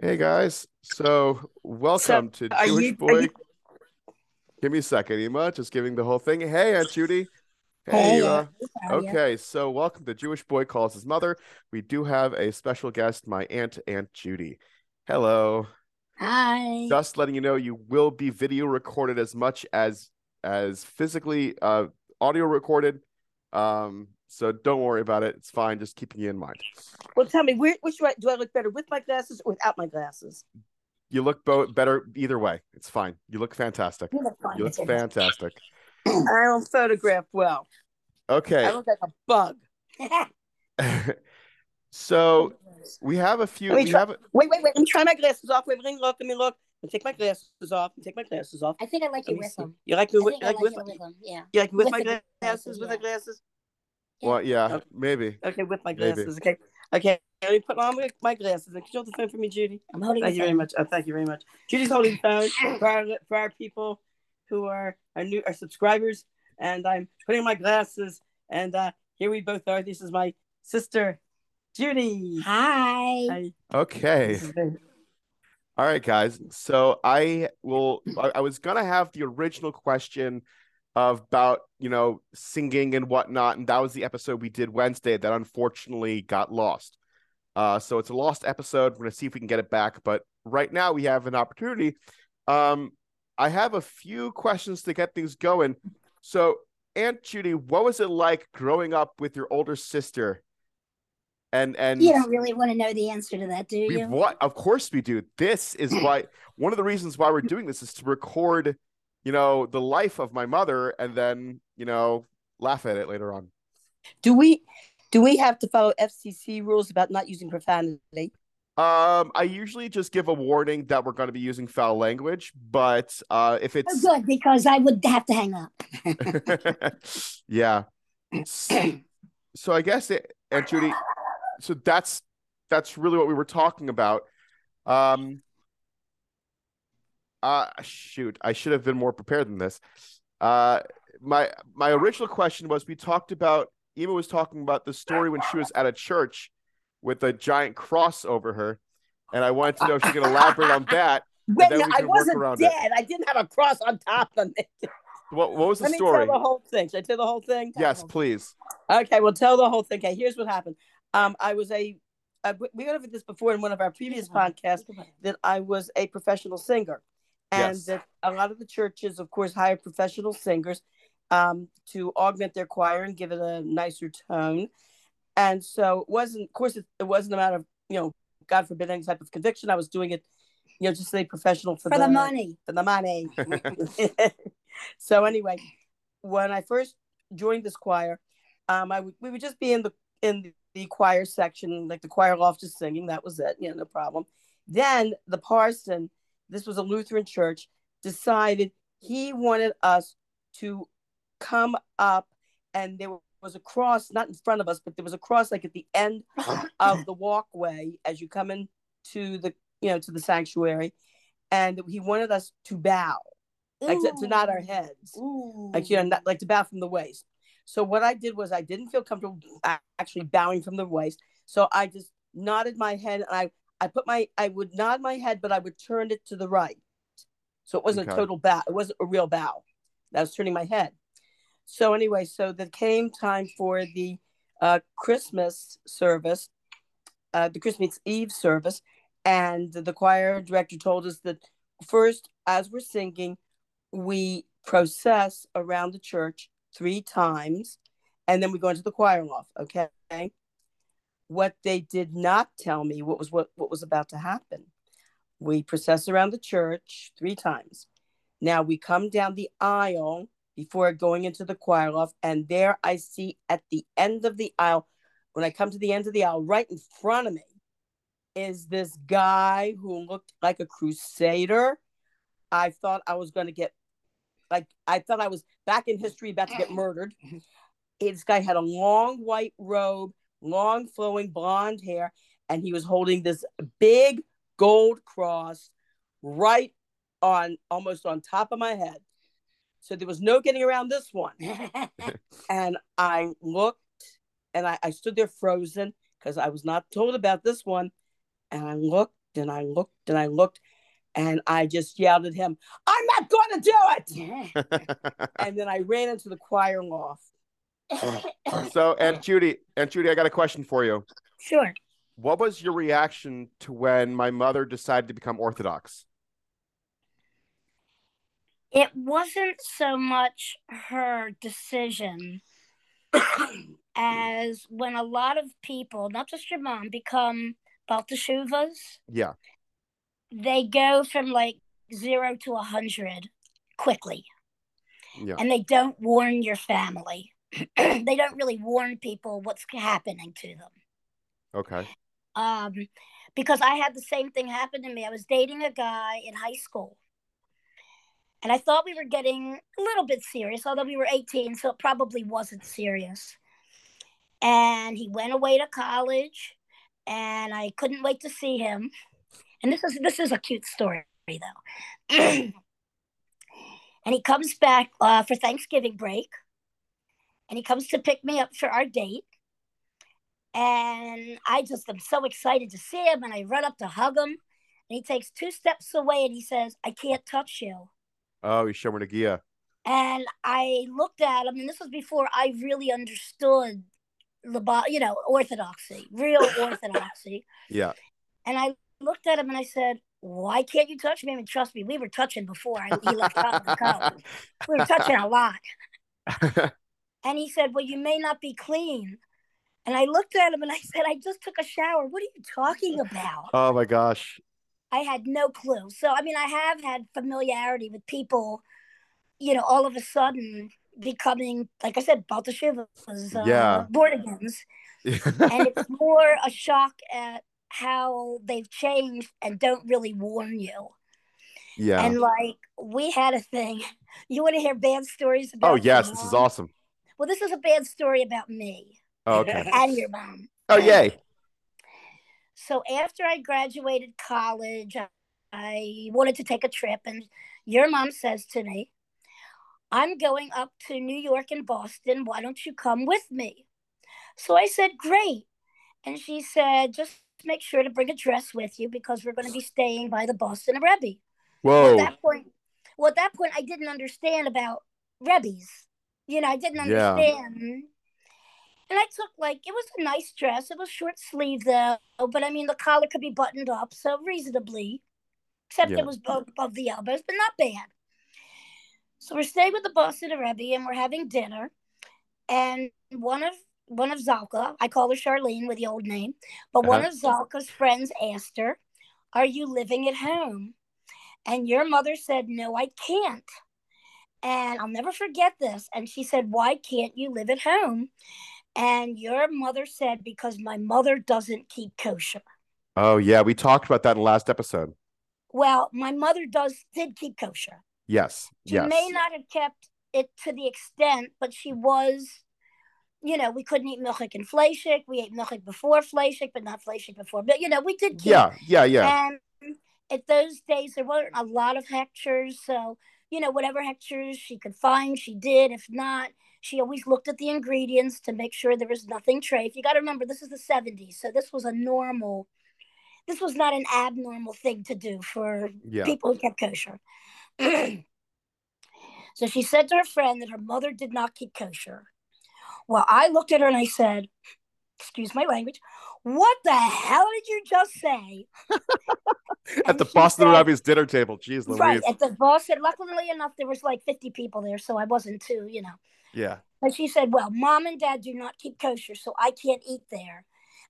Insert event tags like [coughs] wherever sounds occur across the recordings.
Hey guys, so welcome to Jewish you- Boy. you- Give me a second, Ema. Just giving the whole thing. Hey, Aunt Judy. Hey, Hey, are? Okay, so welcome to Jewish Boy Calls His Mother. We do have a special guest, my aunt, Aunt Judy. Hello. Hi. Just letting you know, you will be video recorded as much as as physically uh audio recorded. Um, so don't worry about it. It's fine. Just keeping you in mind. Well, tell me, where, which way do I look better with my glasses or without my glasses? You look bo- better either way. It's fine. You look fantastic. You look fine. You look fantastic. [clears throat] I don't photograph well. Okay. I look like a bug. [laughs] so we have a few. Let We try- have. a- Wait, wait, wait. Let me try my glasses off. Wait, let me look. Let me look. Let me take my glasses off. Let me take my glasses off. I think I like you with see. them. You like me with, like like with, with them. Yeah. you like me with, with my the glasses? glasses, With yeah. the glasses? Yeah. Well, yeah, Okay. maybe. Okay, with my Maybe. glasses. Okay. Okay. Let me put on my, my glasses. Can you hold the phone for me, Judy? I'm holding Thank the you very much. Oh, thank you very much. Judy's holding the phone [coughs] for our, for our people who are our new our subscribers, and I'm putting my glasses. And uh, here we both are. This is my sister, Judy. Hi. Hi. Okay. This is good. All right, guys. So I will. I, I was gonna have the original question of about you know singing and whatnot, and that was the episode we did Wednesday that unfortunately got lost. Uh, so it's a lost episode. We're gonna see if we can get it back, but right now we have an opportunity. Um, I have a few questions to get things going. So, Aunt Judy, what was it like growing up with your older sister? And and You don't really want to know the answer to that, do you? what? Of course we do. This is [clears throat] why one of the reasons why we're doing this is to record, you know, the life of my mother and then, you know, laugh at it later on. Do we do we have to follow FCC rules about not using profanity? Um, I usually just give a warning that we're going to be using foul language, but uh if Oh, it's good, because I would have to hang up. [laughs] yeah. S- So I guess it, and Judy, so that's that's really what we were talking about. Um uh shoot, I should have been more prepared than this. Uh my my original question was we talked about Ema was talking about the story when she was at a church with a giant cross over her. And I wanted to know if she could elaborate on that. Wait, then no, we I wasn't around it. dead. I didn't have a cross on top of me. [laughs] What what was the Let me tell the whole thing. Should I tell the whole thing? Yes, please. Okay, well, tell the whole thing. Okay, here's what happened. Um, I was a, uh, we- we went over this before in one of our previous podcasts that I was a professional singer, and Yes. that a lot of the churches, of course, hire professional singers um, to augment their choir and give it a nicer tone. And so it wasn't, of course, it, it wasn't a matter of you know, God forbid any type of conviction. I was doing it, you know, just say professional for, For the money. for the money. [laughs] [laughs] so anyway, when I first joined this choir, um, I would we would just be in the in the choir section, like the choir loft, just singing. That was it, you know, no problem. Then the parson, this was a Lutheran church, decided he wanted us to come up, and there was a cross, not in front of us, but there was a cross like at the end [coughs] of the walkway as you come in to the you know to the sanctuary, and he wanted us to bow like to, to nod our heads, Ooh. like you know, not, like to bow from the waist. So what I did was I didn't feel comfortable actually bowing from the waist, so I just nodded my head, and I I put my I would nod my head, but I would turn it to the right, so it wasn't Okay. a total bow. It wasn't a real bow. I was turning my head. So anyway, so there came time for the uh, Christmas service, uh, the Christmas Eve service, and the choir director told us that first, as we're singing, we process around the church three times, and then we go into the choir loft. Okay. What they did not tell me what was what, what was about to happen. We process around the church three times. Now we come down the aisle before going into the choir loft, and there I see at the end of the aisle, when I come to the end of the aisle, right in front of me, is this guy who looked like a crusader. I thought I was going to get, like, I thought I was back in history about to get [laughs] murdered. This guy had a long white robe, long flowing blonde hair, and he was holding this big gold cross right on almost on top of my head. So there was no getting around this one. [laughs] And I looked and I, I stood there frozen because I was not told about this one. And I looked and I looked and I looked and I just yelled at him, I'm not going to do it. [laughs] and then I ran into the choir loft. [laughs] so, and oh. Judy, and Judy, I got a question for you. sure. What was your reaction to when my mother decided to become Orthodox? It wasn't so much her decision [coughs] as when a lot of people, not just your mom, become Baal Teshuvas, Yeah. they go from like zero to a hundred quickly. Yeah. And they don't warn your family. [clears throat] they don't really warn people what's happening to them. Okay. um, because I had the same thing happen to me. I was dating a guy in high school, and I thought we were getting a little bit serious, although we were 18, so it probably wasn't serious. And he went away to college, and I couldn't wait to see him. And this is this is a cute story though. [clears throat] and he comes back uh, for Thanksgiving break, and he comes to pick me up for our date and I just am so excited to see him. And I run up to hug him. And he takes two steps away and he says, I can't touch you. Oh, he's shomer negiah. And I looked at him, and this was before I really understood the, you know, orthodoxy, real [laughs] orthodoxy. Yeah. And I looked at him and I said, Why can't you touch me? I mean, trust me, we were touching before I, he left college. We were touching a lot. [laughs] And he said, Well, you may not be clean. And I looked at him and I [laughs] said, I just took a shower. What are you talking about? oh my gosh. I had no clue. So, I mean, I have had familiarity with people, you know, all of a sudden becoming, like I said, Baal Teshuvas, uh, Yeah. Bordigans. [laughs] And it's more a shock at how they've changed and don't really warn you. yeah. And like, we had a thing. [laughs] You want to hear bad stories about oh yes, this is awesome. Well, this is a bad story about me Oh, okay. [laughs] and your mom. Oh yay. So after I graduated college, I- wanted to take a trip, and your mom says to me, I'm going up to New York and Boston. Why don't you come with me? So I said, Great. And she said, Just make sure to bring a dress with you because we're going to be staying by the Boston Rebbe. Well, Whoa. at that point, well, at that point, I didn't understand about Rebbe's. You know, I didn't Yeah. understand. And I took like it was a nice dress. It was short sleeve though, but I mean the collar could be buttoned up, so reasonably, except Yeah. it was above, above the elbows, but not bad. So we're staying with the Boston Rebbe and we're having dinner, and one of one of Zalka, I call her Charlene with the old name, but one Uh-huh. of Zalka's friends asked her, "Are you living at home?" And your mother said, "No, I can't." And I'll never forget this. And she said, Why can't you live at home? And your mother said, Because my mother doesn't keep kosher. Oh yeah, we talked about that in the last episode. Well, my mother does did keep kosher. Yes. She yes. may not have kept it to the extent, but she was, you know, we couldn't eat milchik and fleshik. We ate milchik before fleshik, but not fleshik before. But you know, we did keep Yeah, yeah, yeah. And at those days, there weren't a lot of hechshers. So, you know, whatever hechshers she could find, she did. If not, she always looked at the ingredients to make sure there was nothing trace. You got to remember, this is the 70s. So, this was a normal, this was not an abnormal thing to do for Yeah. people who kept kosher. so, she said to her friend that her mother did not keep kosher. Well, I looked at her and I said, Excuse my language. What the hell did you just say? [laughs] At And the Boston said- Rebbe's dinner table. Jeez Louise. Right at the boss said, luckily enough, there was like 50 people there, so I wasn't too, you know. Yeah. But she said, Well, mom and dad do not keep kosher, so I can't eat there.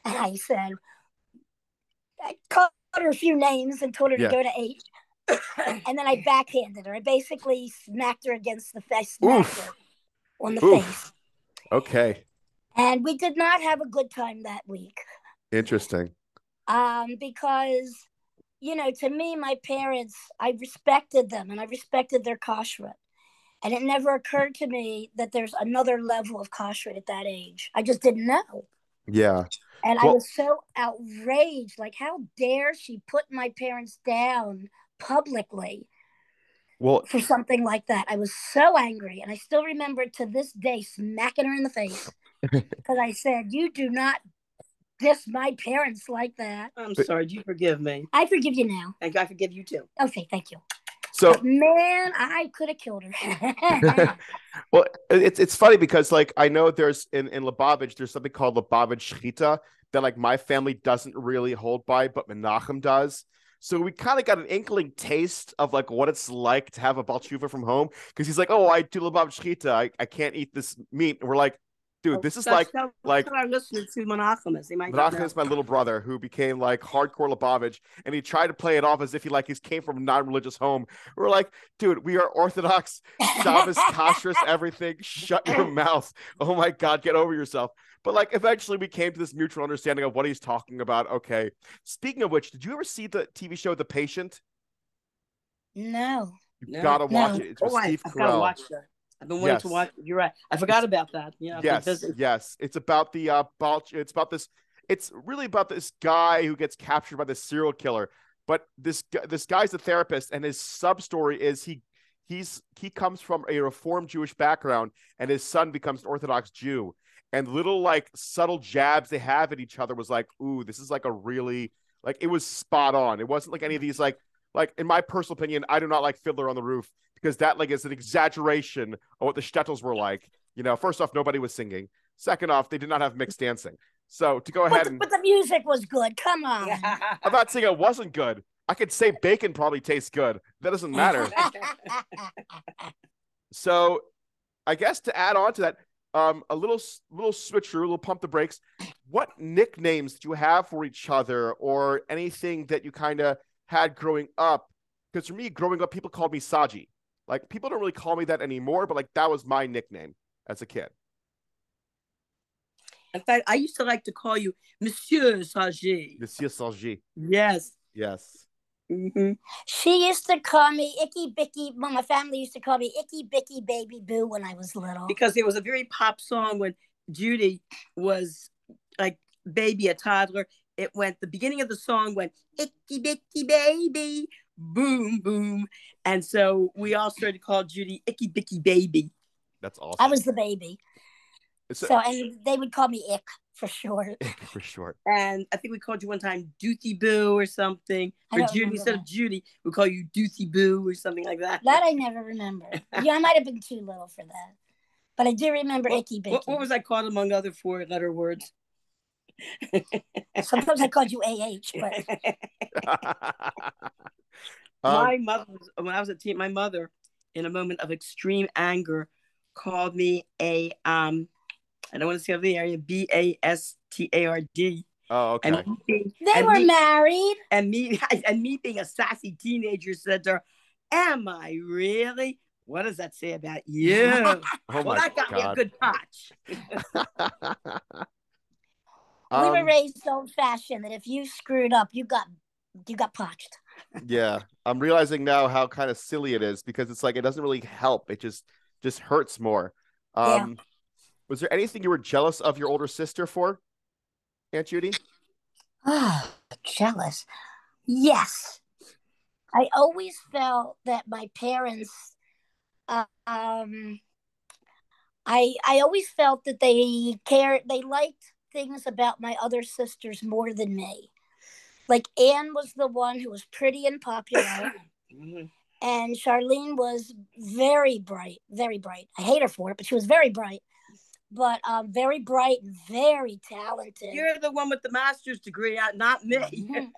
And I said, I called her a few names and told her Yeah. to go to H. [coughs] and then I backhanded her. I basically smacked her against the face, Oof. on the Oof. face. Okay. And we did not have a good time that week. Interesting. um, because you know, to me, my parents, I respected them and I respected their kashrut, and it never occurred to me that there's another level of kashrut at that age. I just didn't know, Yeah. and I was so outraged. Like, how dare she put my parents down publicly Well, for something like that? I was so angry, and I still remember to this day smacking her in the face [laughs] because I said, "You do not." Diss my parents like that. I'm But- sorry. Do you forgive me? I forgive you now. And I forgive you too. Okay, thank you. So But man, I could have killed her. [laughs] well, it's it's funny because like I know there's in in Lubavitch there's something called Lubavitch Shchita that like my family doesn't really hold by, but Menachem does. So we kind of got an inkling taste of like what it's like to have a balshuva from home because he's like, oh, I do Lubavitch Shchita, I, I can't eat this meat. And we're like, dude, this is So- like so- like so our listeners who Menachem is. They might Menachem is my little brother who became like hardcore Lubavitch, and he tried to play it off as if he like he came from a non-religious home. We're like, dude, we are Orthodox, Shabbos, [laughs] kashrus, everything. Shut your [laughs] mouth. Oh my God, get over yourself. But like, eventually, we came to this mutual understanding of what he's talking about. Okay. Speaking of which, did you ever see the TV show The Patient? no. You No. gotta watch No. it. It's with Oh, Steve I've got to Carell. I've been wanting Yes. to watch. You're right. I forgot about that. You know, yes yes it's about the uh Balch- it's about this it's really about this guy who gets captured by this serial killer but this this guy's a therapist and his sub story is he he's he comes from a reformed jewish background and his son becomes an orthodox jew and little like subtle jabs they have at each other was like ooh this is like a really like it was spot on it wasn't like any of these like like in my personal opinion i do not like fiddler on the roof because that like is an exaggeration of what the shtetls were like you know, first off, nobody was singing. Second off, they did not have mixed dancing. So to go ahead But, and but the music was good. Come on. [laughs] I'm not saying it wasn't good. I could say bacon probably tastes good. That doesn't matter. [laughs] so I guess to add on to that, um, a little little switcheroo, a little pump the brakes. What nicknames do you have for each other, or anything that you kind of had growing up? Because for me, growing up, people called me Saji. Like people don't really call me that anymore, but like that was my nickname as a kid. In fact, I used to like to call you Monsieur Saji. Monsieur Saji. Yes. Yes. hmm she used to call me Icky Bicky. Well, my family used to call me Icky Bicky Baby Boo when I was little. Because it was a very pop song when Judy was like baby, a toddler. It went the beginning of the song went Icky Bicky Baby, boom boom, and so we all started to call Judy Icky Bicky Baby. That's awesome. I was the baby. So- So, and they would call me Ick for short. [laughs] for short. And I think we called you one time Doothie Boo or something. for Judy instead that. of Judy, we call you Doothie Boo or something like that. That I never remember. [laughs] Yeah, I might have been too little for that. But I do remember What- Icky Bicky. What, what was I called among other four letter words? [laughs] Sometimes I called you AH, but [laughs] Um, my mother, was- when I was a teen, my mother, in a moment of extreme anger, called me a um, I don't want to say over the area, B A S T A R D, oh, okay. and me being, they and were me, married. and me [laughs] and me being a sassy teenager said to her, "Am I really? What does that say about you?" oh well, my that got me a good good we were Um, raised old fashioned that if you screwed up, you got you got potched. [laughs] yeah, I'm realizing now how kind of silly it is because it's like it doesn't really help. It just just hurts more. Yeah. Um, was there anything you were jealous of your older sister for, Aunt Judy? Ah, jealous. Yes. I always felt that my parents uh, um I I always felt that they cared they liked things about my other sisters more than me. Like Anne was the one who was pretty and popular [coughs] Mhm. and Charlene was very bright, very bright. I hate her for it, but she was very bright. But um very bright and very talented. You're the one with the master's degree, uh, not me. Mhm.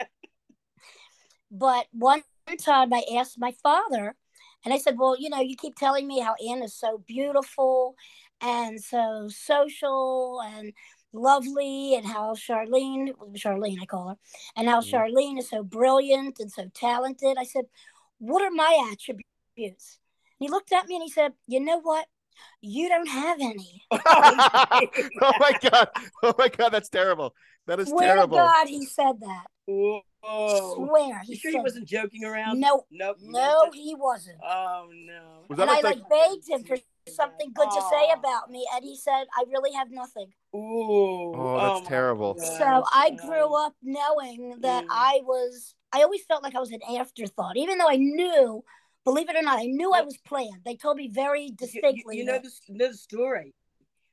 but one time I asked my father, and I said, Well, you know, you keep telling me how Anne is so beautiful and so social and lovely, and how Charlene, Charlene, I call her, and how Mhm. Charlene is so brilliant and so talented. I said, What are my attributes? And he looked at me and he said, You know what? You don't have any. [laughs] [laughs] oh my god! Oh my god! That's terrible. That is Swear terrible. to God, he said that. Whoa. Swear. He You sure said he wasn't joking around? No, Nope. no, he wasn't. Oh no. Was and I like, like begged him for something good to say about me, and he said, "I really have nothing." Ooh. Oh, that's my terrible. gosh. So I grew up knowing that Mm. I was. I always felt like I was an afterthought, even though I knew. Believe it or not, I knew I was planned. They told me very You- you, distinctly. you know that- the, know the story.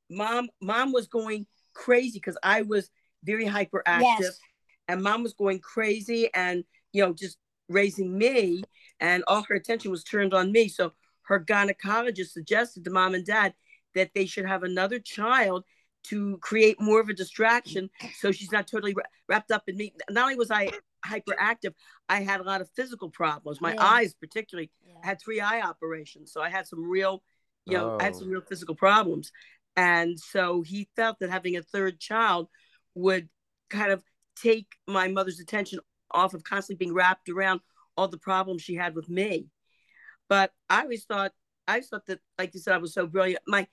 Mom, mom was going crazy because I was very hyperactive, Yes. and mom was going crazy and you know just raising me, and all her attention was turned on me. So her gynecologist suggested to mom and dad that they should have another child to create more of a distraction so she's not totally wra- wrapped up in me not only was i hyperactive i had a lot of physical problems my Yeah. eyes particularly Yeah. Had three eye operations so i had some real you know i had Oh. some real physical problems and so he felt that having a third child would kind of take my mother's attention off of constantly being wrapped around all the problems she had with me but i always thought i thought that like you said i was so brilliant. My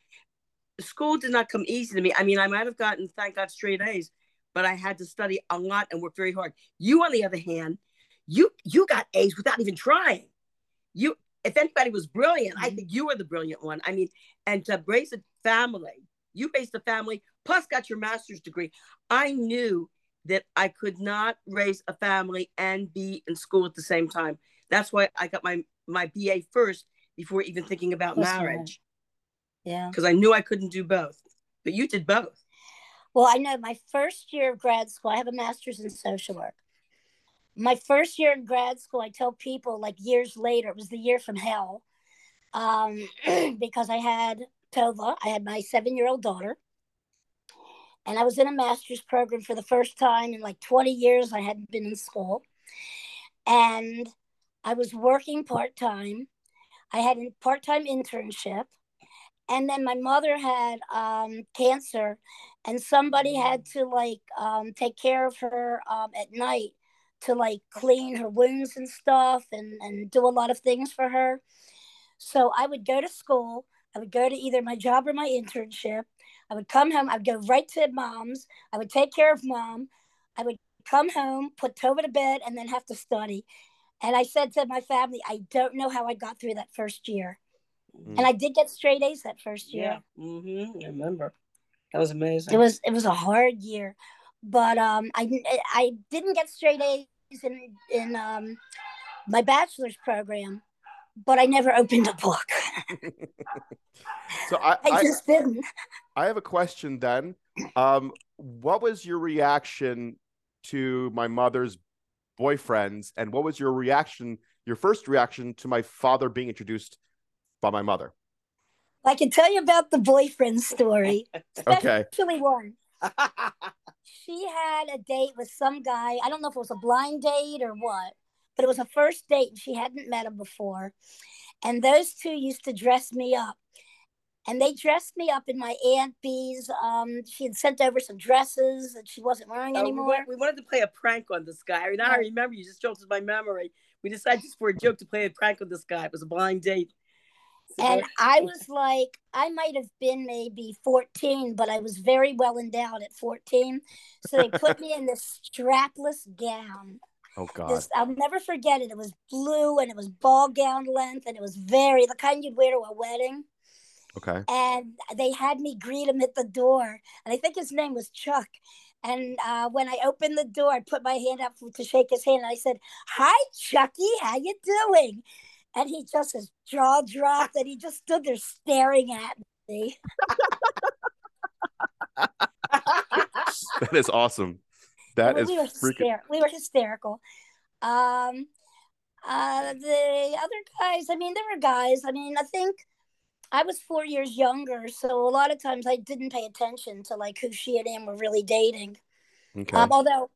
school did not come easy to me. I mean i might have gotten thank god straight a's but i had to study a lot and work very hard. You on the other hand you you got a's without even trying. You if anybody was brilliant i Mhm. think you were the brilliant one. I mean and to raise a family you raised a family plus got your master's degree. I knew that i could not raise a family and be in school at the same time. That's why i got my my ba first before even thinking about That's right. marriage Yeah. because i knew i couldn't do both but you did both Well, I know my first year of grad school, I have a master's in social work. My first year in grad school, I tell people like years later, it was the year from hell um, [clears throat] because I had Tova, I had my seven year old daughter, and I was in a master's program for the first time in like 20 years. I hadn't been in school. And I was working part time. I had a part time internship. And then my mother had um, cancer and somebody had to like um, take care of her um, at night to like clean her wounds and stuff and, and do a lot of things for her. So i would go to school. I would go to either my job or my internship. I would come home. I would go right to mom's. I would take care of mom. I would come home put tova to bed and then have to study and i said to my family i don't know how i got through that first year. Mm. and i did get straight a's that first year. Yeah. Mm-hmm. i remember. That was amazing. It was it was a hard year. But um i i didn't get straight a's in in um my bachelor's program but i never opened a book. So I, [laughs] i I, just didn't. I have a question then. Um, what was your reaction to my mother's boyfriends, and what was your reaction, your first reaction to my father being introduced by my mother? i can tell you about the boyfriend story. [laughs] Okay. especially one. She had a date with some guy. I don't know if it was a blind date or what but it was a first date and she hadn't met him before. And those two used to dress me up and they dressed me up in my aunt bee's um she had sent over some dresses that she wasn't wearing Oh, we, anymore wa- we wanted to play a prank on this guy. I mean, now I remember you just jolted my memory. We decided just for a joke to play a prank on this guy. It was a blind date. So and I was like, I might have been maybe 14, but I was very well endowed at 14. So they put me [laughs] in this strapless gown. Oh God. This I'll never forget it. It was blue and it was ball gown length and it was very the kind you'd wear to a wedding. Okay. And they had me greet him at the door, and I think his name was Chuck. And uh, when I opened the door, I put my hand up to shake his hand, and I said, "Hi, Chucky, how you doing?" And he just his jaw dropped, and he just stood there staring at me. That is awesome. That we, is we were freaking. hyster- we were hysterical. Um, uh, the other guys, I mean, there were guys. I mean, I think I was four years younger, so a lot of times I didn't pay attention to like who she and Ann were really dating. Okay. Um, although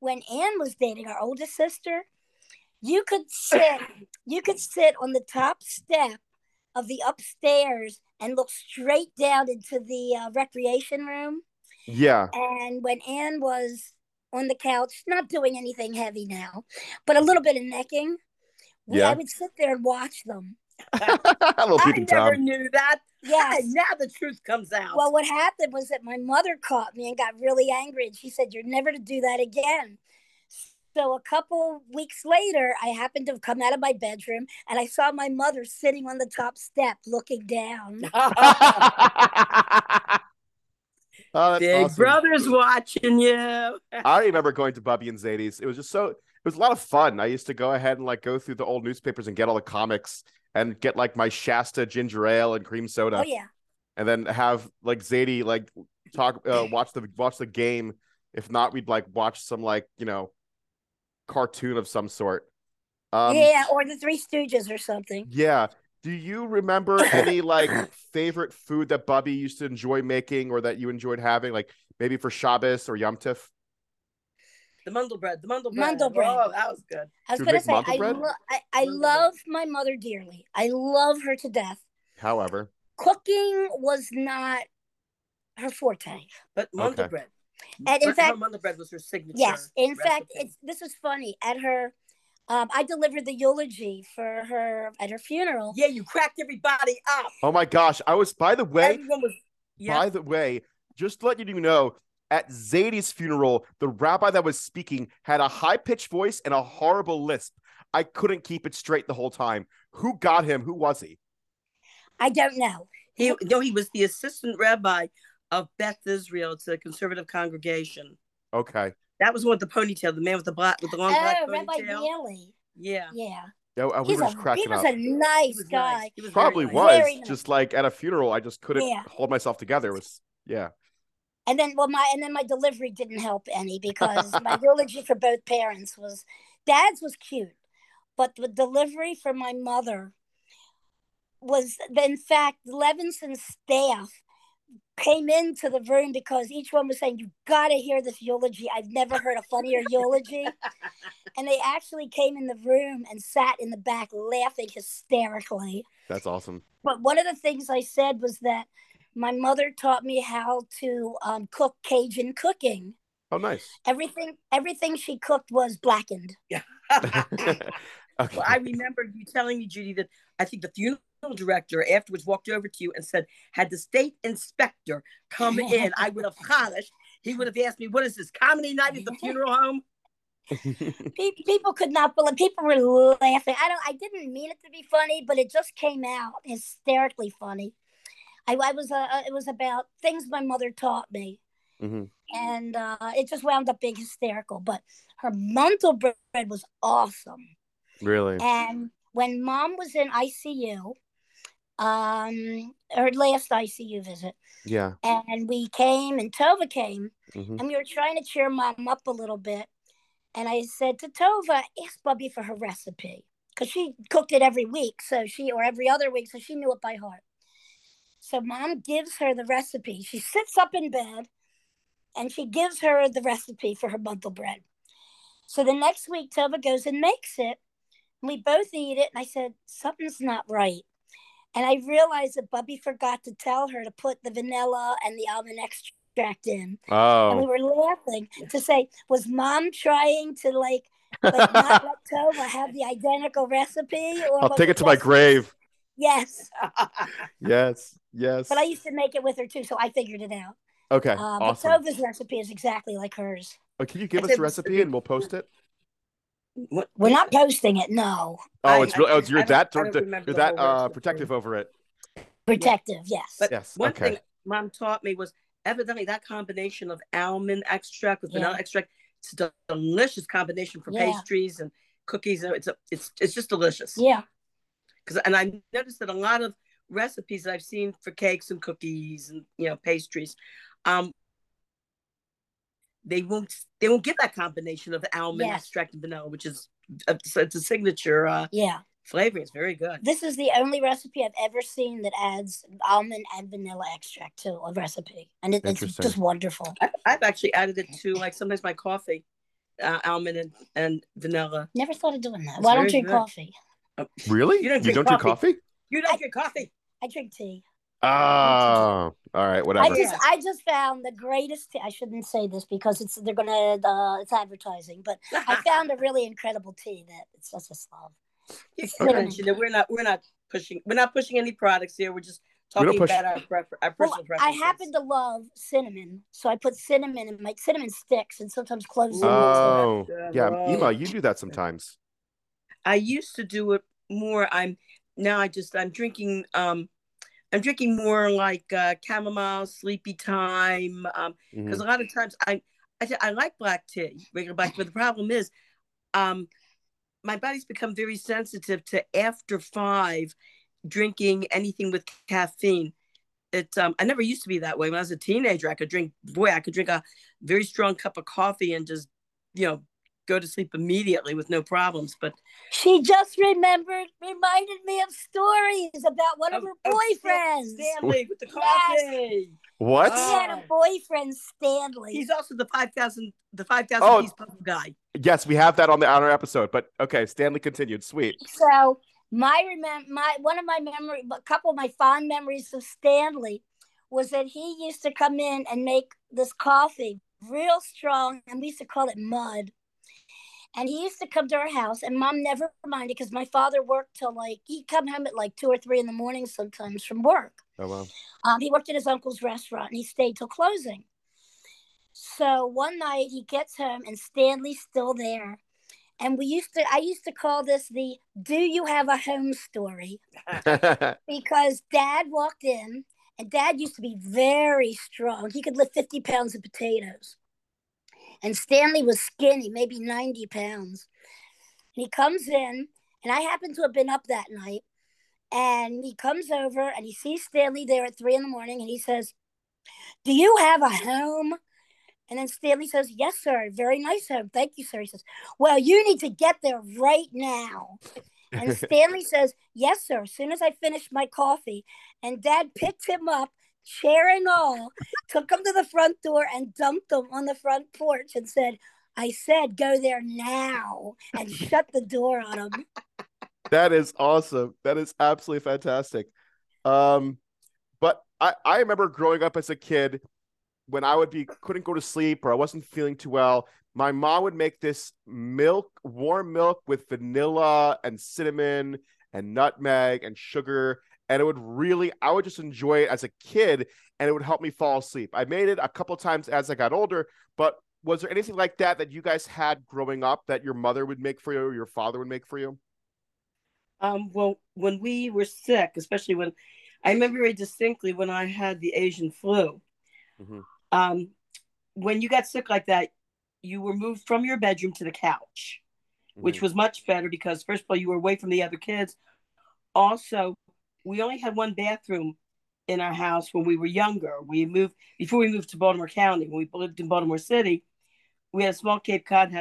when Anne was dating our oldest sister, you could sit, you could sit on the top step of the upstairs and look straight down into the uh, recreation room. yeah. And when Anne was on the couch, not doing anything heavy now, but a little bit of necking, we, Yeah. I would sit there and watch them. A [laughs] little I never tom. knew that. Yes. now the truth comes out. Well, what happened was that my mother caught me and got really angry, and she said, "You're never to do that again." So a couple weeks later, I happened to have come out of my bedroom, and I saw my mother sitting on the top step, looking down. [laughs] [laughs] oh, that's Big awesome. brother's watching you. I remember going to Bubby and Zadie's. It was just so it was a lot of fun. I used to go ahead and like go through the old newspapers and get all the comics and get like my Shasta ginger ale and cream soda, Oh yeah, and then have like Zadie like talk uh, watch the watch the game If not, we'd like watch some like you know cartoon of some sort. Um, yeah, or the Three Stooges or something. Yeah. Do you remember [laughs] any like favorite food that Bubby used to enjoy making or that you enjoyed having, like maybe for Shabbos or Yom Tif? The Mandelbread. The Mundel bread. Oh, that was good. I was gonna say I, lo- I, I love my mother dearly. I love her to death. However, Cooking was not her forte. But Mundel Okay. And in Her- fact, her Mundel was her signature. Yes, in fact, it's this was funny. At her, um, I delivered the eulogy for her at her funeral. yeah, you cracked everybody up. oh my gosh, I was by the way, Everyone was. Yeah. by the way, just to let you know, at Zadie's funeral, the rabbi that was speaking had a high pitched voice and a horrible lisp. I couldn't keep it straight the whole time. Who got him? Who was he? I don't know. He no, he was the assistant rabbi of Beth Israel. It's a conservative congregation. Okay. That was one with the ponytail, the man with the black with the long black Oh, Rabbi ponytail. Daly. Yeah, Yeah, Yeah, I, we he's were a just cracking he was up. a nice was guy. nice. He was Probably nice. was Very nice. just like at a funeral. I just couldn't Yeah. hold myself together. It was yeah. And then, well, my and then my delivery didn't help any because my eulogy for both parents was, Dad's was cute, but the delivery for my mother was, in fact, levinson's staff came into the room because each one was saying, "You got to hear this eulogy. I've never heard a funnier eulogy." [laughs] And they actually came in the room and sat in the back laughing hysterically. That's awesome. But one of the things I said was that my mother taught me how to um, cook Cajun cooking. Oh, nice. Everything, everything she cooked was blackened. [laughs] okay. [laughs] Well, I remember you telling me, Judy, that I think the funeral director afterwards walked over to you and said, had the state inspector come [laughs] in, I would have hollered. He would have asked me, what is this, comedy night at the funeral home? People could not believe. People were laughing. I don't. I didn't mean it to be funny, but it just came out hysterically funny. I, I was. Uh, it was about things my mother taught me, Mhm. and uh, it just wound up being hysterical. But her mandel bread was awesome. Really? And when mom was in ICU, um, her last ICU visit, Yeah. and we came and Tova came, Mhm. and we were trying to cheer mom up a little bit. And I said to Tova, ask Bubby for her recipe. Because she cooked it every week, so she or every other week, so she knew it by heart. So mom gives her the recipe. She sits up in bed and she gives her the recipe for her buntle bread. So the next week Tova goes and makes it. And we both eat it. And I said, something's not right. And I realized that Bubby forgot to tell her to put the vanilla and the almond extract in. Oh. And we Oh. were laughing to say, was mom trying to like, [laughs] like not let Tova have the identical recipe? Or I'll take it to my grave. Yes. [laughs] Yes. Yes. But I used to make it with her too, so I figured it out. Okay. Uh, but awesome. Tova's recipe is exactly like hers. Oh, can you give I us said the recipe and we'll post it? We're not posting it, no. Oh, I- it's really. Oh, you're that. I don't remember You're that uh, recipe. protective over it. Protective, yes. But Yes, one okay. thing mom taught me was evidently that combination of almond extract with vanilla extract, it's a delicious combination for Yeah. pastries and cookies. and It's a, it's it's just delicious. yeah. Because and I noticed that a lot of recipes that I've seen for cakes and cookies and you know pastries, um, they won't they won't give that combination of almond Yes. extract and vanilla, which is a, it's a signature uh, Yeah. flavor. It's very good. This is the only recipe I've ever seen that adds almond and vanilla extract to a recipe. And it, it's just wonderful. I've, I've actually added it to like sometimes my coffee, uh, almond and, and vanilla. Never thought of doing that. It's Well, I don't you drink good. coffee. Really? You don't you drink don't drink coffee? coffee? You don't drink coffee. I drink tea. Oh, all right. whatever. I Whatever. just I just found the greatest tea. I shouldn't say this because it's they're gonna uh, it's advertising, but I [laughs] found a really incredible tea that it's just a love. You Okay. can mention it. We're not. We're not pushing. We're not pushing any products here. We're just We talking push- about our, prefer, our Well, personal I happen to love cinnamon, so I put cinnamon in my cinnamon sticks and sometimes cloves. Oh, Good. yeah. Oh. Ema, you do that sometimes. I used to do it more. I'm now. I just. I'm drinking. Um, I'm drinking more like uh, chamomile, sleepy time. Um, Mhm. because a lot of times I, I I like black tea, regular black, but the problem is, um, my body's become very sensitive to after five drinking anything with caffeine. it um I never used to be that way. When I was a teenager, I could drink boy, I could drink a very strong cup of coffee and just, you know, go to sleep immediately with no problems. But she just remembered, reminded me of stories about one of, of her boyfriends. Stanley with the coffee. Yes. What? She had a ah. boyfriend, Stanley. He's also the five thousand, the five thousand oh, piece puzzle guy. Yes, we have that on the on our episode. But okay, Stanley continued. Sweet. So my remember my one of my memory, a couple of my fond memories of Stanley was that he used to come in and make this coffee real strong, and we used to call it mud. And he used to come to our house, and mom never minded because my father worked till like he'd come home at like two or three in the morning sometimes from work. Oh wow! Um, he worked at his uncle's restaurant, and he stayed till closing. So one night he gets home, and Stanley's still there, and we used to. I used to call this the "Do you have a home story?" [laughs] because Dad walked in, and Dad used to be very strong. He could lift fifty pounds of potatoes and Stanley was skinny, maybe 90 pounds. And he comes in, and I happen to have been up that night. And he comes over and he sees Stanley there at three in the morning and he says, Do you have a home? And then Stanley says, Yes, sir. Very nice home. Thank you, sir. He says, Well, you need to get there right now. And [laughs] Stanley says, Yes, sir. As soon as I finish my coffee. And dad picked him up chair and all, took him to the front door and dumped him on the front porch and said, I said, go there now and shut the door on him. That is awesome. That is absolutely fantastic. Um, but I, I remember growing up as a kid when I would be couldn't go to sleep or I wasn't feeling too well. My mom would make this milk, warm milk with vanilla and cinnamon and nutmeg and sugar and it would really i would just enjoy it as a kid and it would help me fall asleep i made it a couple times as i got older but was there anything like that that you guys had growing up that your mother would make for you or your father would make for you um, well when we were sick especially when i remember very distinctly when i had the asian flu mm-hmm. um, when you got sick like that you were moved from your bedroom to the couch mm-hmm. which was much better because first of all you were away from the other kids also we only had one bathroom in our house when we were younger. We moved before we moved to Baltimore County. When we lived in Baltimore City, we had a small Cape Cod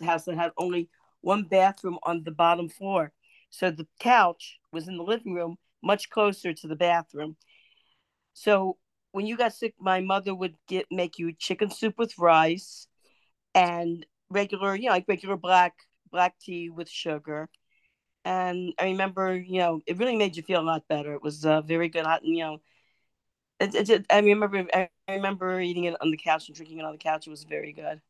house that had only one bathroom on the bottom floor. So the couch was in the living room, much closer to the bathroom. So when you got sick, my mother would get make you chicken soup with rice and regular, you know, like regular black black tea with sugar and I remember, you know, it really made you feel a lot better. It was uh, very good. and You know, it, it, it, I remember, I remember eating it on the couch and drinking it on the couch. It was very good.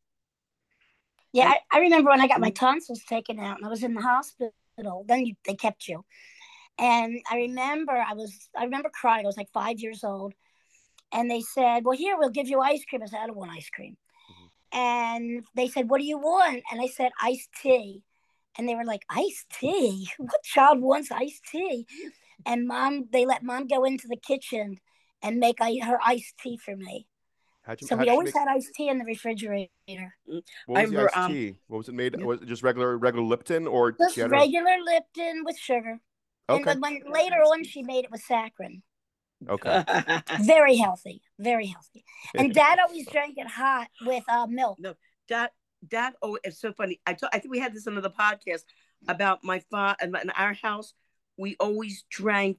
Yeah, I, I remember when I got my tonsils taken out and I was in the hospital. Then you, they kept you, and I remember I was, I remember crying. I was like five years old, and they said, "Well, here we'll give you ice cream." I said, "I don't want ice cream," mm-hmm. and they said, "What do you want?" And I said, "Iced tea." And they were like, iced tea? [laughs] What child wants iced tea? And mom, they let mom go into the kitchen and make her iced tea for me. You, so we always make... had iced tea in the refrigerator. Mm, what was the iced um, tea? What was it made? Was it just regular regular Lipton or just regular Lipton with sugar? Okay. And when, later on, she made it with saccharin. Okay. [laughs] very healthy, very healthy. And [laughs] Dad always drank it hot with uh, milk. No, Dad that oh it's so funny. I I think we had this in another podcast about my father in our house we always drank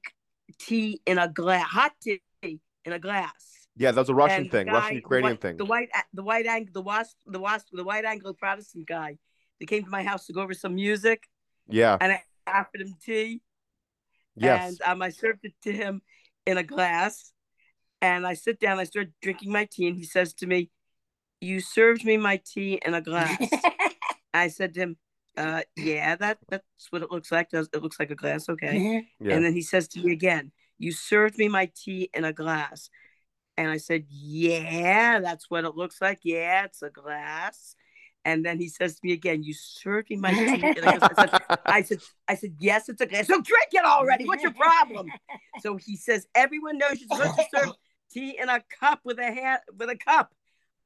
tea in a glass hot tea in a glass. Yeah that was a russian and thing guy, russian ukrainian white, thing. the white the white angle the wasp the wasp the white anglo protestant guy that came to my house to go over some music. Yeah. And i offered him tea. Yes. And um, i served it to him in a glass. And i sit down i start drinking my tea and he says to me you served me my tea in a glass. [laughs] I said to him, uh, yeah, that that's what it looks like. Does it looks like a glass? Okay. Yeah. And then he says to me again, you served me my tea in a glass. And I said, yeah, that's what it looks like. Yeah, it's a glass. And then he says to me again, "You served me my tea." I said, [laughs] I said, "I said, yes, it's a glass. So drink it already. What's your problem?" [laughs] So he says, "Everyone knows you're supposed to serve tea in a cup with a hand with a cup."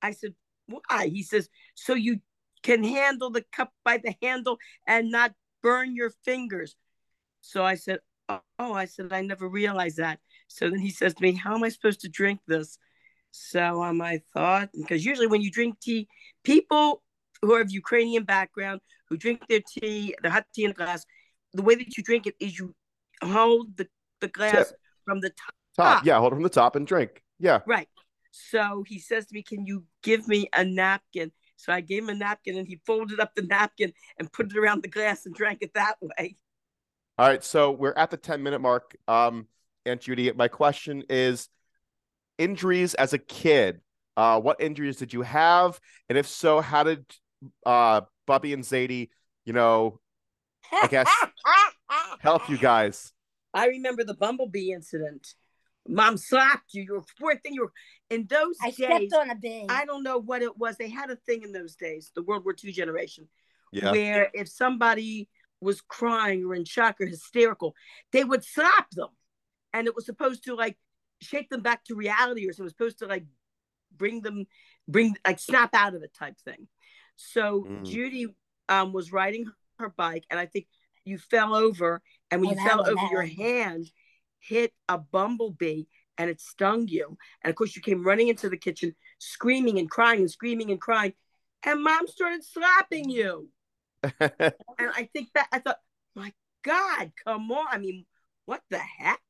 I said, why? He says, so you can handle the cup by the handle and not burn your fingers. So I said, oh, I said, I never realized that. So then he says to me, How am I supposed to drink this? So um, I thought, because usually when you drink tea, people who are of Ukrainian background who drink their tea, the hot tea in a glass, the way that you drink it is you hold the, the glass Tip. from the top. Top. Ah. Yeah, hold it from the top and drink. Yeah. Right. So he says to me, Can you give me a napkin? So I gave him a napkin and he folded up the napkin and put it around the glass and drank it that way. All right. So we're at the 10 minute mark. Um, Aunt Judy, my question is injuries as a kid. Uh, what injuries did you have? And if so, how did uh Bubby and Zadie, you know, I guess [laughs] help you guys? I remember the bumblebee incident. Mom slapped you. You were poor thing. You were in those I days. stepped on a bee. I don't know what it was. They had a thing in those days, the World War II generation, Yeah. where if somebody was crying or in shock or hysterical, they would slap them. And it was supposed to like shake them back to reality or so it was supposed to like bring them, bring like snap out of it type thing. So Mm. Judy um, was riding her bike and I think you fell over and when Oh, you fell over, that your one. hand hit a bumblebee and it stung you. And of course, you came running into the kitchen, screaming and crying and screaming and crying. And mom started slapping you. [laughs] And I think that I thought, my God, come on. I mean, what the heck?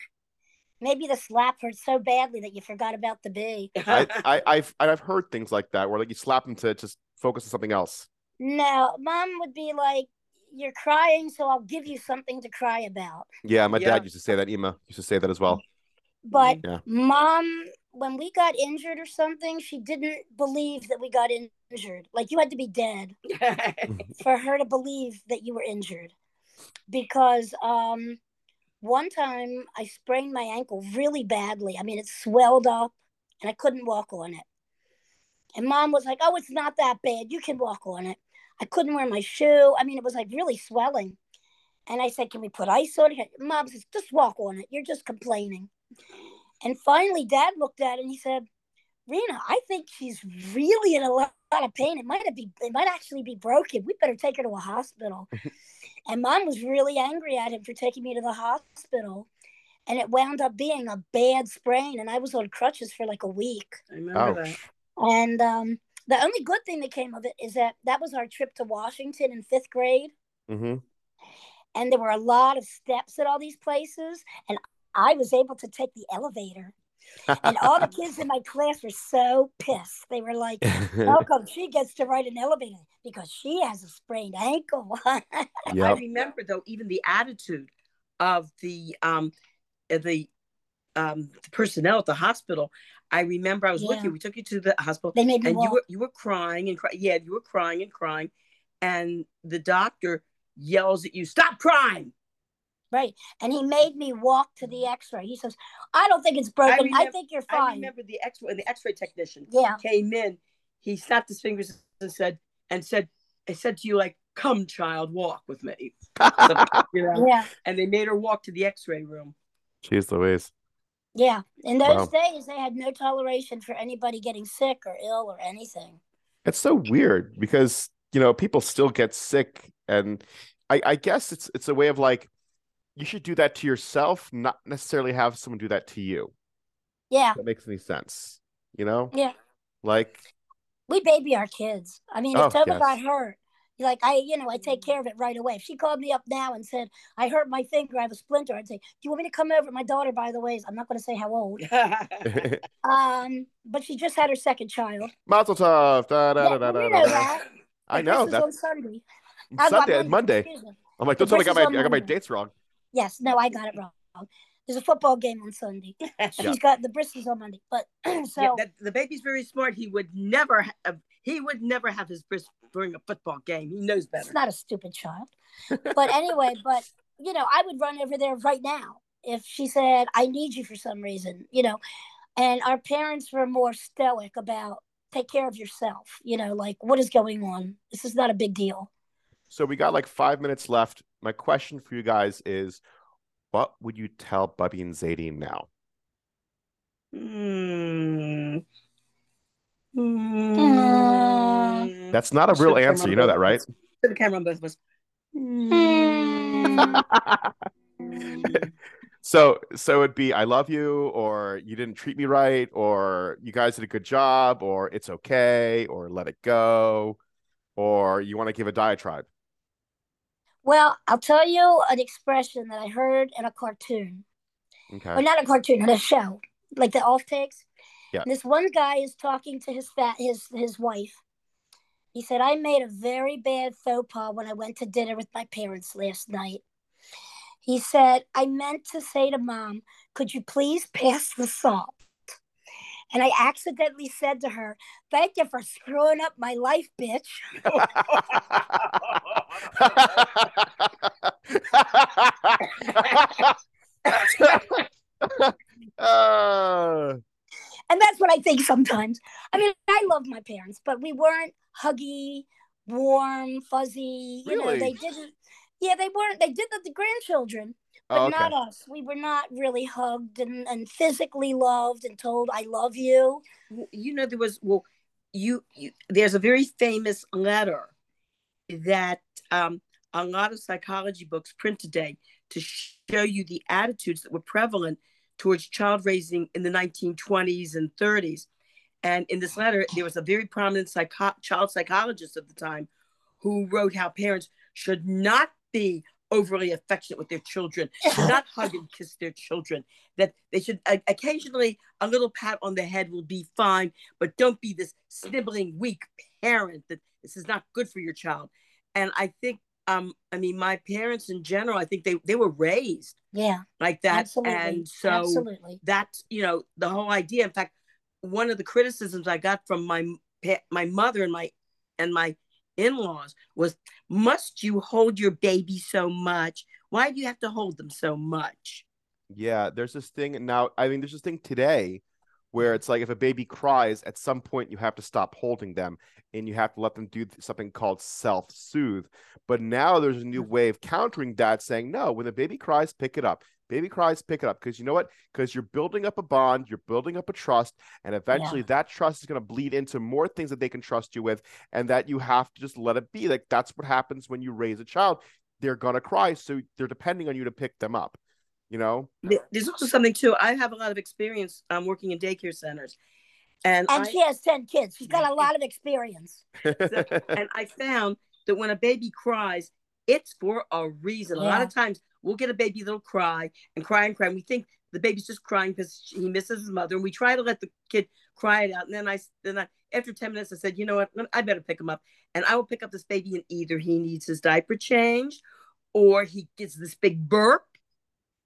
Maybe the slap hurt so badly that you forgot about the bee. [laughs] I, I, I've I've heard things like that where like you slap them to just focus on something else. No, mom would be like, "You're crying, so I'll give you something to cry about." Yeah, my Yeah. dad used to say that. Ema used to say that as well. But Yeah. mom, when we got injured or something, she didn't believe that we got injured. Like you had to be dead [laughs] for her to believe that you were injured. Because um, one time I sprained my ankle really badly. I mean, it swelled up and I couldn't walk on it. And mom was like, Oh, it's not that bad. You can walk on it. I couldn't wear my shoe. I mean, it was like really swelling. And I said, Can we put ice on it? Mom says, Just walk on it. You're just complaining. And finally, dad looked at it and he said, Rena, I think she's really in a lot, lot of pain. It might be, it might actually be broken. We better take her to a hospital. [laughs] and mom was really angry at him for taking me to the hospital. And it wound up being a bad sprain. And I was on crutches for like a week. I remember that. And um, the only good thing that came of it is that that was our trip to Washington in fifth grade. hmm And there were a lot of steps at all these places. And I was able to take the elevator. And all the kids in my [laughs] class were so pissed. They were like, how [laughs] come she gets to ride an elevator? Because she has a sprained ankle. [laughs] I remember though, even the attitude of the um the um the personnel at the hospital. I remember I was with you. We took you to the hospital, they made me and you were you were crying and crying. Yeah, you were crying and crying, and the doctor yells at you, "Stop crying!" Right. And he made me walk to the x ray. He says, I don't think it's broken. I, remember- think you're fine." I remember the X-ray and the X-ray technician Yeah. came in. He snapped his fingers and said and said I said to you like, "Come, child, walk with me." [laughs] You know? Yeah. And they made her walk to the X-ray room. Jeez Louise. Yeah. In those Wow. days, they had no toleration for anybody getting sick or ill or anything. It's so weird because you know people still get sick, and I, I guess it's it's a way of like you should do that to yourself, not necessarily have someone do that to you. Yeah. If that makes any sense, you know? Yeah. Like, We baby our kids. I mean, Oh, if Tova yes. got hurt, like I, you know, I take care of it right away. If she called me up now and said, I hurt my finger, I have a splinter, I'd say, Do you want me to come over? My daughter, by the way, is I'm not going to say how old. [laughs] Um, but she just had her second child. Mazel tov. Da, da, Yeah, da, da, da, know da. that. I The know bris is that on Sunday. Uh, Sunday, Monday. excuse me. I'm like, The don't tell me I got my is I got my dates wrong. Yes, no, I got it wrong. There's a football game on Sunday. [laughs] She's got the bristles on Monday. But [clears throat] so yeah, that, the baby's very smart. He would never have. He would never have his bris during a football game. He knows better. it's not a stupid child. But anyway, [laughs] but you know, I would run over there right now if she said, I need you for some reason, you know. And our parents were more stoic about take care of yourself, you know, like what is going on? This is not a big deal. So we got like five minutes left. My question for you guys is, what would you tell Bubby and Zadie now? Hmm. Mm. That's not a real answer. You know that, right? of. To the camera on both of us. [laughs] So so it'd be I love you, or you didn't treat me right, or you guys did a good job, or it's okay, or let it go, or you want to give a diatribe. Well, I'll tell you an expression that I heard in a cartoon. Okay. Or not a cartoon, in a show, like the off takes. Yeah. This one guy is talking to his fat his his wife. He said, I made a very bad faux pas when I went to dinner with my parents last night. He said, I meant to say to mom, could you please pass the salt? And I accidentally said to her, Thank you for screwing up my life, bitch. [laughs] [laughs] Uh, And that's what I think sometimes. I mean, I love my parents, but we weren't huggy, warm, fuzzy. You know, they didn't. Yeah, they weren't. They did that to grandchildren, but oh, okay. not us. We were not really hugged and, and physically loved and told, I love you. you know there was well you, you there's a very famous letter that um a lot of psychology books print today to show you the attitudes that were prevalent towards child raising in the 1920s and 30s and in this letter there was a very prominent psycho- child psychologist of the time who wrote how parents should not be overly affectionate with their children should not [laughs] hug and kiss their children that they should uh, occasionally a little pat on the head will be fine but don't be this snibbling weak parent that this is not good for your child. And i think um i mean my parents in general i think they they were raised Yeah, like that absolutely. and so absolutely. that's you know the whole idea in fact one of the criticisms i got from my my mother and my and my in-laws was must you hold your baby so much why do you have to hold them so much Yeah, there's this thing now. I mean, there's this thing today where it's like if a baby cries, at some point you have to stop holding them and you have to let them do something called self soothe. But now there's a new mm-hmm. way of countering that, saying, no, when the baby cries, pick it up. Baby cries, pick it up. Because you know what? Because you're building up a bond, you're building up a trust, and eventually that trust is going to bleed into more things that they can trust you with, and that you have to just let it be. Like that's what happens when you raise a child. They're going to cry. So they're depending on you to pick them up, you know? There's also something too i have a lot of experience um, working in daycare centers and And I, she has 10 kids. She's got a lot of experience. [laughs] and I found that when a baby cries, it's for a reason. A lot of times we'll get a baby that'll cry and cry and cry. And we think the baby's just crying because he misses his mother. And we try to let the kid cry it out. And then I, then I, after 10 minutes, I said, you know what? I better pick him up. And I will pick up this baby and either he needs his diaper changed or he gets this big burp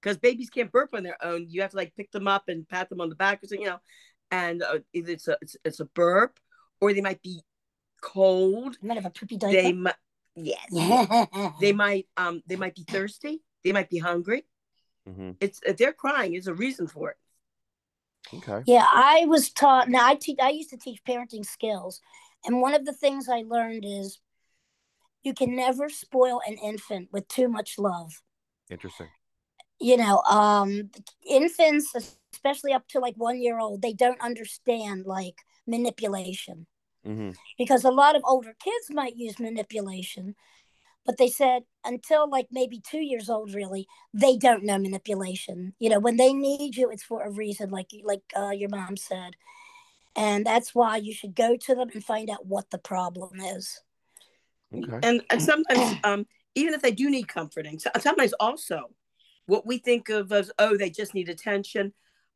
because babies can't burp on their own. You have to like pick them up and pat them on the back or something, you know. And uh, either it's a, it's, it's a burp or they might be cold You might have a poopy they diaper. might yes Yeah. [laughs] they [laughs] might um they might be thirsty they might be hungry Mm-hmm. it's if they're crying there's a reason for it Okay. Yeah, I was taught. Now I teach. I used to teach parenting skills, and one of the things I learned is you can never spoil an infant with too much love. Interesting. You know, um, infants, especially up to like one year old, they don't understand like manipulation hmm because a lot of older kids might use manipulation, but they said until like maybe two years old, really, they don't know manipulation. You know, when they need you, it's for a reason, like like uh, your mom said, and that's why you should go to them and find out what the problem is. Okay. and and sometimes um even if they do need comforting so- sometimes also what we think of as oh they just need attention.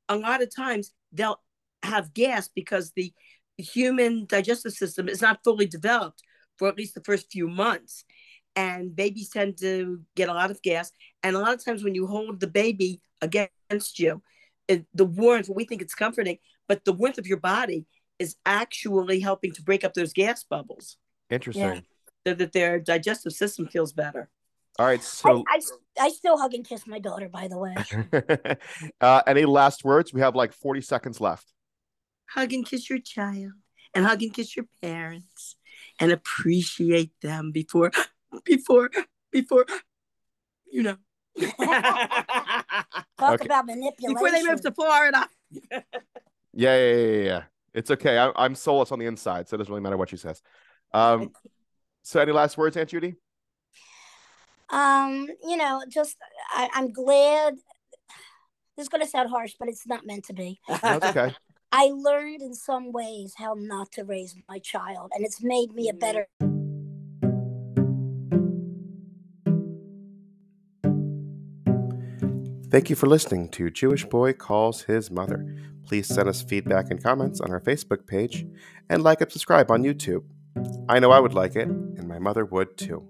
A lot of times they'll have gas because the human digestive system is not fully developed for at least the first few months. And babies tend to get a lot of gas. And a lot of times when you hold the baby against you it, the warmth we think it's comforting but the warmth of your body is actually helping to break up those gas bubbles. Interesting. so that their digestive system feels better. All right. So, I, I I still hug and kiss my daughter, by the way. [laughs] uh, any last words? We have like 40 seconds left. Hug and kiss your child, and hug and kiss your parents, and appreciate them before, before, before, you know, [laughs] Talk Okay. about manipulation. before they move to Florida. [laughs] Yeah, yeah, yeah, yeah, yeah. It's okay. I, I'm soulless on the inside, so it doesn't really matter what she says. Um, so any last words, Aunt Judy? Um, you know, just I, I'm glad. this is going to sound harsh, but it's not meant to be. That's okay. [laughs] I learned in some ways how not to raise my child, and it's made me a better. Thank you for listening to Jewish Boy Calls His Mother. Please send us feedback and comments on our Facebook page and like and subscribe on YouTube. I know I would like it, and my mother would too.